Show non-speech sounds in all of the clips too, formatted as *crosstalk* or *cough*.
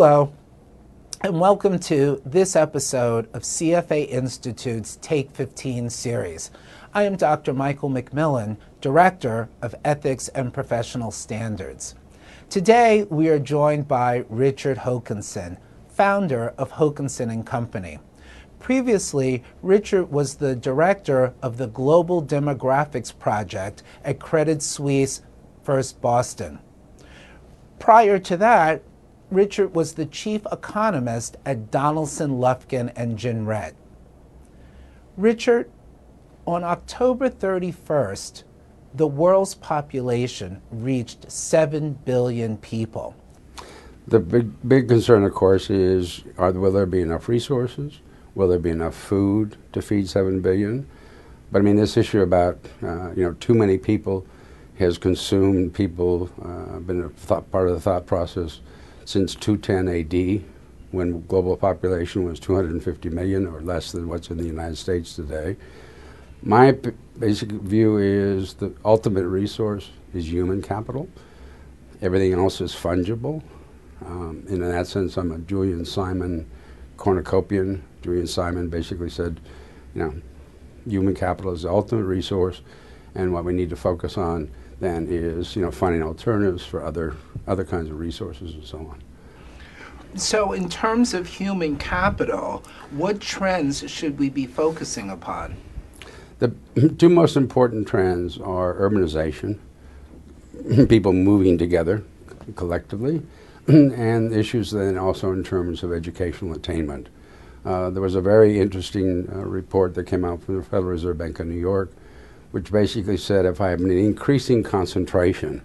Hello, and welcome to this episode of CFA Institute's Take 15 series. I am Dr. Michael McMillan, Director of Ethics and Professional Standards. Today, we are joined by Richard Hokenson, founder of Hokenson and Company. Previously, Richard was the director of the Global Demographics Project at Credit Suisse First Boston. Prior to that, Richard was the chief economist at Donaldson, Lufkin, and Jenrette. Richard, on October 31st, the world's population reached 7 billion people. The big, big concern, of course, is are, will there be enough resources? Will there be enough food to feed 7 billion? But I mean, this issue about, uh, you know, too many people has consumed people, uh, been a thought, part of the thought process since 210 AD, when global population was 250 million or less than what's in the United States today. My basic view is the ultimate resource is human capital. Everything else is fungible. Um, in that sense, I'm a Julian Simon cornucopian. Julian Simon basically said, you know, human capital is the ultimate resource, and what we need to focus on then is, you know, finding alternatives for other other kinds of resources and so on. So, in terms of human capital, what trends should we be focusing upon? The two most important trends are urbanization, people moving together collectively, and issues then also in terms of educational attainment. Uh, there was a very interesting uh, report that came out from the Federal Reserve Bank of New York, which basically said if I have an increasing concentration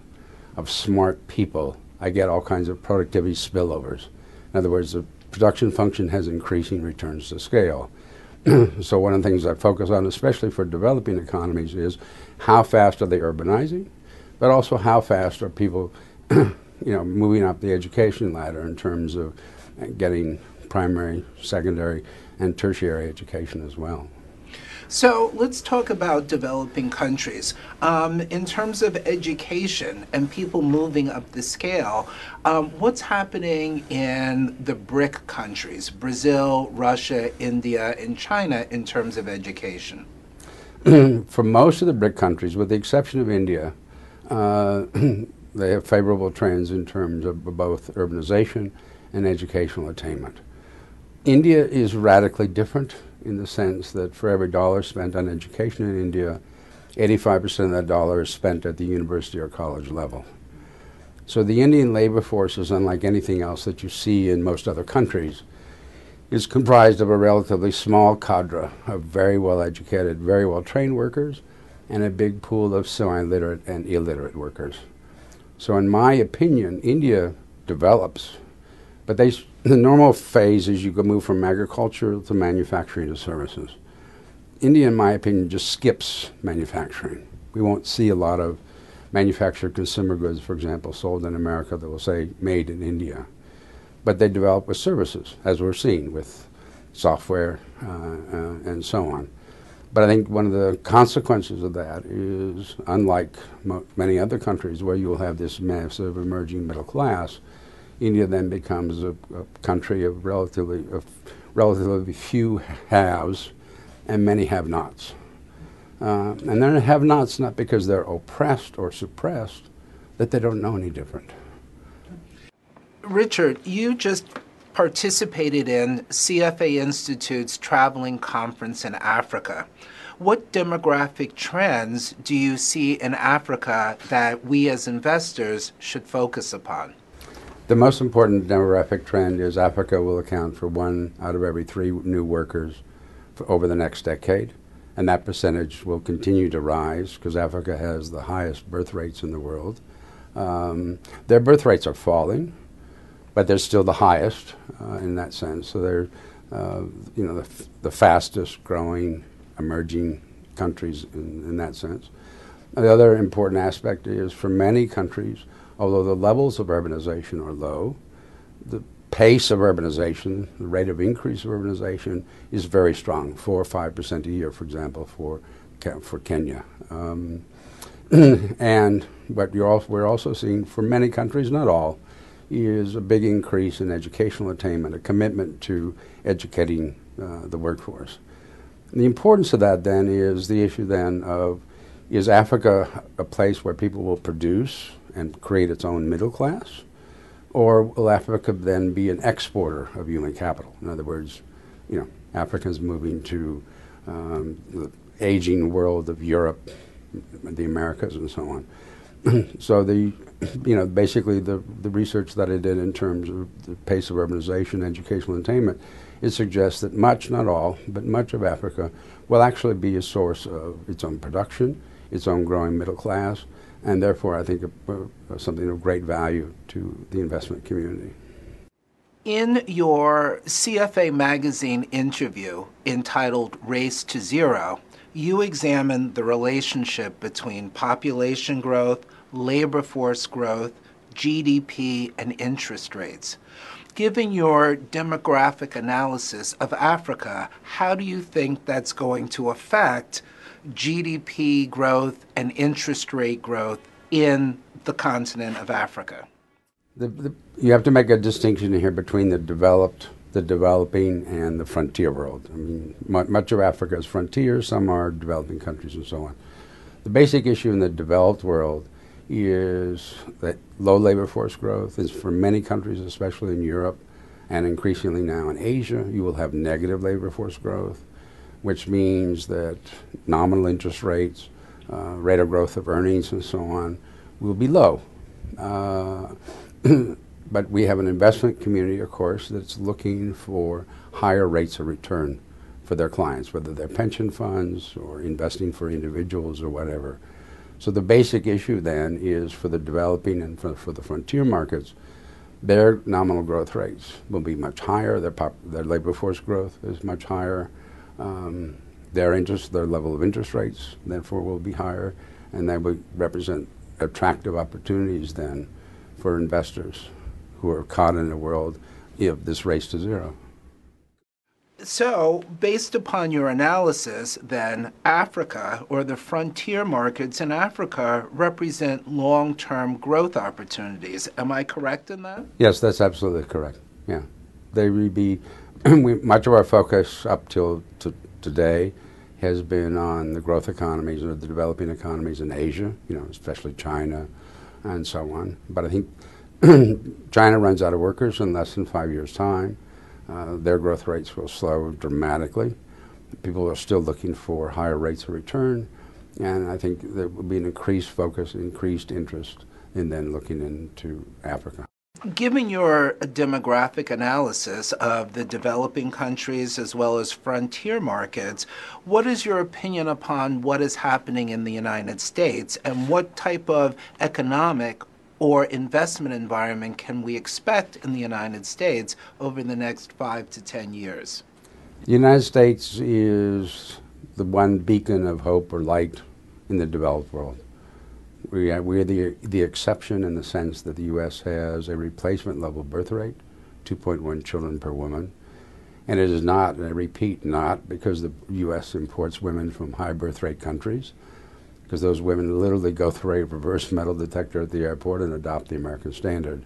of smart people, I get all kinds of productivity spillovers. In other words, the production function has increasing returns to scale. *clears throat* so one of the things I focus on, especially for developing economies, is how fast are they urbanizing, but also how fast are people, *clears throat* you know, moving up the education ladder in terms of getting primary, secondary, and tertiary education as well. So let's talk about developing countries. Um, in terms of education and people moving up the scale, um, what's happening in the BRIC countries, Brazil, Russia, India, and China, in terms of education? *clears throat* For most of the BRIC countries, with the exception of India, uh, *clears throat* they have favorable trends in terms of both urbanization and educational attainment. India is radically different in the sense that for every dollar spent on education in India, 85% of that dollar is spent at the university or college level. So the Indian labor force is unlike anything else that you see in most other countries. It's comprised of a relatively small cadre of very well educated, very well trained workers and a big pool of semi literate and illiterate workers. So, in my opinion, India develops, but they the normal phase is you can move from agriculture to manufacturing to services. India, in my opinion, just skips manufacturing. We won't see a lot of manufactured consumer goods, for example, sold in America that will say made in India. But they develop with services, as we're seeing with software uh, uh, and so on. But I think one of the consequences of that is, unlike mo- many other countries where you will have this massive emerging middle class, India then becomes a, a country of relatively, of relatively few haves and many have-nots. Uh, and they're have-nots not because they're oppressed or suppressed, that they don't know any different. Richard, you just participated in CFA Institute's traveling conference in Africa. What demographic trends do you see in Africa that we as investors should focus upon? The most important demographic trend is Africa will account for one out of every three new workers over the next decade. And that percentage will continue to rise because Africa has the highest birth rates in the world. Um, their birth rates are falling, but they're still the highest uh, in that sense. So they're, uh, you know, the, the, fastest growing emerging countries in, in that sense. The other important aspect is for many countries, although the levels of urbanization are low, the pace of urbanization, the rate of increase of urbanization is very strong, four or five percent a year, for example, for for Kenya. Um, *clears throat* and what we're also seeing for many countries, not all, is a big increase in educational attainment, a commitment to educating uh, the workforce. And the importance of that then is the issue then of is Africa a place where people will produce and create its own middle class? Or will Africa then be an exporter of human capital? In other words, you know, Africans moving to um, the aging world of Europe, the Americas, and so on. *clears throat* so the, you know, basically the, the research that I did in terms of the pace of urbanization, educational attainment, it suggests that much, not all, but much of Africa will actually be a source of its own production, its own growing middle class, and therefore I think uh, uh, something of great value to the investment community. In your CFA magazine interview entitled Race to Zero, you examine the relationship between population growth, labor force growth, GDP, and interest rates. Given your demographic analysis of Africa, how do you think that's going to affect GDP growth and interest rate growth in the continent of Africa? The, the, you have to make a distinction here between the developed, the developing, and the frontier world. I mean, much of Africa is frontier, some are developing countries, and so on. The basic issue in the developed world is that low labor force growth is for many countries, especially in Europe, and increasingly now in Asia, you will have negative labor force growth which means that nominal interest rates, uh, rate of growth of earnings, and so on will be low. Uh, *clears throat* but we have an investment community, of course, that's looking for higher rates of return for their clients, whether they're pension funds or investing for individuals or whatever. So the basic issue then is for the developing and for, for the frontier markets, their nominal growth rates will be much higher. Their, their labor force growth is much higher um, their interest, their level of interest rates, therefore, will be higher, and that would represent attractive opportunities then for investors who are caught in a world of this race to zero. So, based upon your analysis, then Africa or the frontier markets in Africa represent long term growth opportunities. Am I correct in that? Yes, that's absolutely correct. Yeah. They would be *clears throat* we, much of our focus up till to today has been on the growth economies or the developing economies in Asia, you know, especially China and so on. But I think *clears throat* China runs out of workers in less than five years' time. Uh, their growth rates will slow dramatically. People are still looking for higher rates of return, and I think there will be an increased focus, increased interest in then looking into Africa. Given your demographic analysis of the developing countries as well as frontier markets, what is your opinion upon what is happening in the United States and what type of economic or investment environment can we expect in the United States over the next five to ten years? The United States is the one beacon of hope or light in the developed world. We are, we're the, the exception in the sense that the U.S. has a replacement level birth rate, 2.1 children per woman. And it is not, and I repeat, not because the U.S. imports women from high birth rate countries, because those women literally go through a reverse metal detector at the airport and adopt the American standard.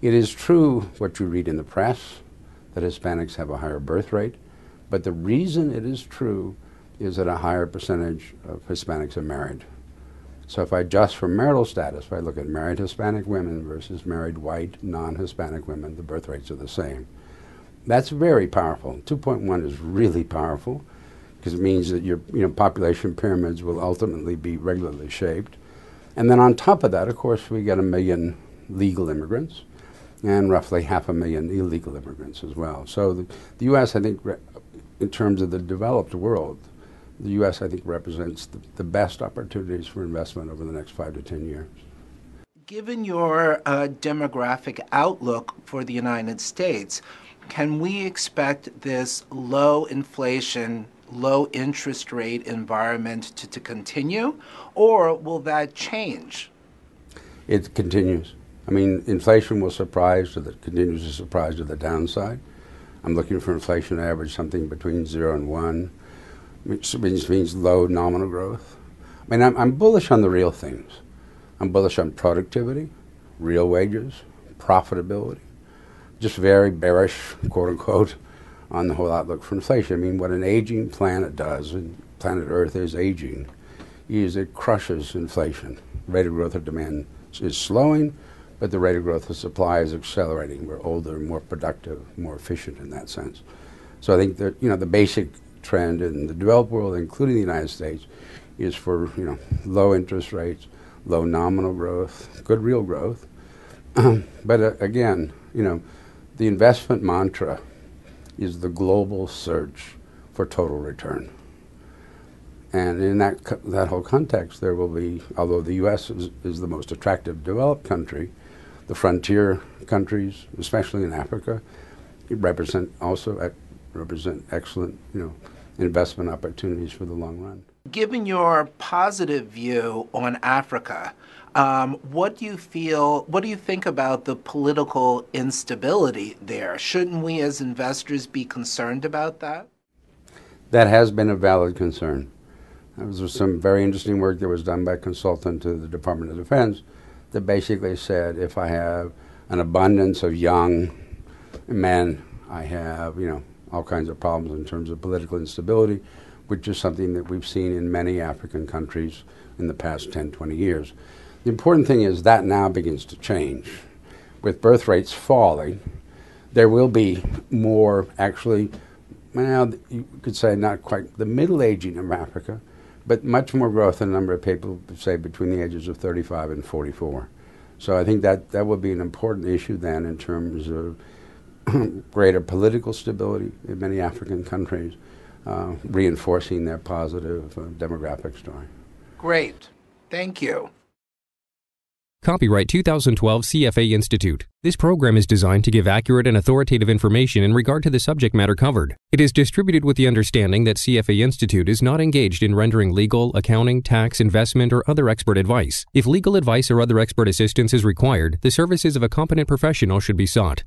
It is true what you read in the press that Hispanics have a higher birth rate, but the reason it is true is that a higher percentage of Hispanics are married. So if I adjust for marital status, if I look at married Hispanic women versus married white non-Hispanic women, the birth rates are the same. That's very powerful. 2.1 is really powerful because it means that your you know, population pyramids will ultimately be regularly shaped. And then on top of that, of course, we get a million legal immigrants and roughly half a million illegal immigrants as well. So the, the U.S., I think, in terms of the developed world, the U.S., I think, represents the, the, best opportunities for investment over the next five to ten years. Given your uh, demographic outlook for the United States, can we expect this low inflation, low interest rate environment to, to continue, or will that change? It continues. I mean, inflation will surprise to the continues to surprise to the downside. I'm looking for inflation average something between zero and one which means, low nominal growth. I mean, I'm, I'm bullish on the real things. I'm bullish on productivity, real wages, profitability. Just very bearish, quote unquote, on the whole outlook for inflation. I mean, what an aging planet does, and planet Earth is aging, is it crushes inflation. Rate of growth of demand is slowing, but the rate of growth of supply is accelerating. We're older, more productive, more efficient in that sense. So I think that you know the basic trend in the developed world, including the United States, is for you know low interest rates, low nominal growth, good real growth. but uh, again, you know, the investment mantra is the global search for total return. And in that, co- that whole context, there will be, although the U.S. is, is the most attractive developed country, the frontier countries, especially in Africa, represent also represent excellent, you know, investment opportunities for the long run. Given your positive view on Africa, um, what do you feel? What do you think about the political instability there? Shouldn't we, as investors, be concerned about that? That has been a valid concern. There was some very interesting work that was done by a consultant to the Department of Defense that basically said if I have an abundance of young men, I have, you know, all kinds of problems in terms of political instability, which is something that we've seen in many African countries in the past 10, 20 years. The important thing is that now begins to change. With birth rates falling, there will be more actually, well, you could say not quite the middle aging of Africa, but much more growth in the number of people, say, between the ages of 35 and 44. So I think that that would be an important issue then in terms of *clears throat* greater political stability in many African countries, uh, reinforcing their positive uh, demographic story. Great. Thank you. Copyright 2012 CFA Institute. This program is designed to give accurate and authoritative information in regard to the subject matter covered. It is distributed with the understanding that CFA Institute is not engaged in rendering legal, accounting, tax, investment, or other expert advice. If legal advice or other expert assistance is required, the services of a competent professional should be sought.